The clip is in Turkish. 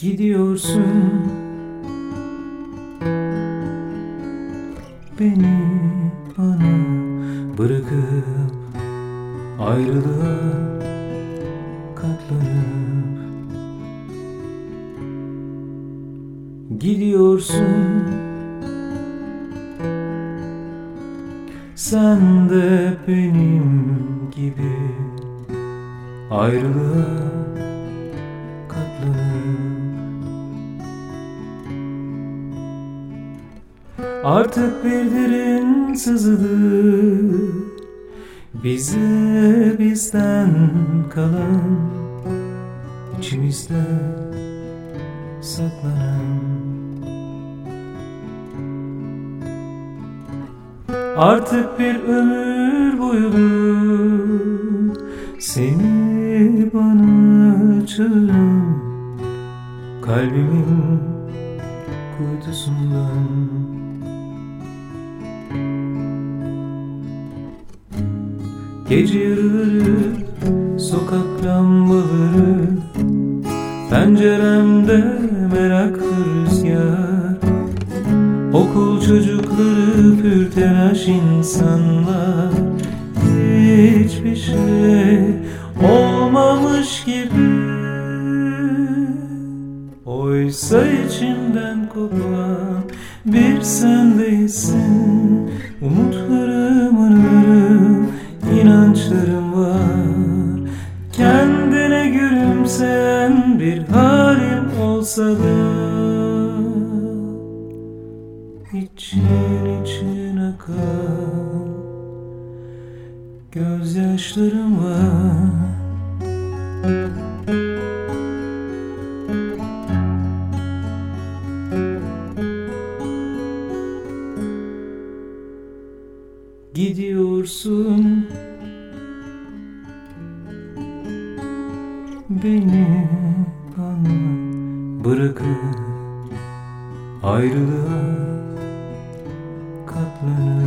Gidiyorsun? Beni bana bırakıp Ayrılığa katlanıp Gidiyorsun. Sen de benim gibi Ayrılığa Artık bir derin sızılı Bize bizden kalan içimizde saklanan. Artık bir ömür boyulu Seni bana çağıran Kalbimin kuytusundan Gece yarıları sokak lambaları Penceremde meraklı rüzgar. Okul çocukları pür telaş insanlar Hiçbir şey olmamış gibi. Oysa içimden kopan bir sen Umutlarım, Kendine gülümseyen bir halim olsa da İçin için akan gözyaşlarım var. Gidiyorsun Beni bana bırakıp Ayrılığa katlanıp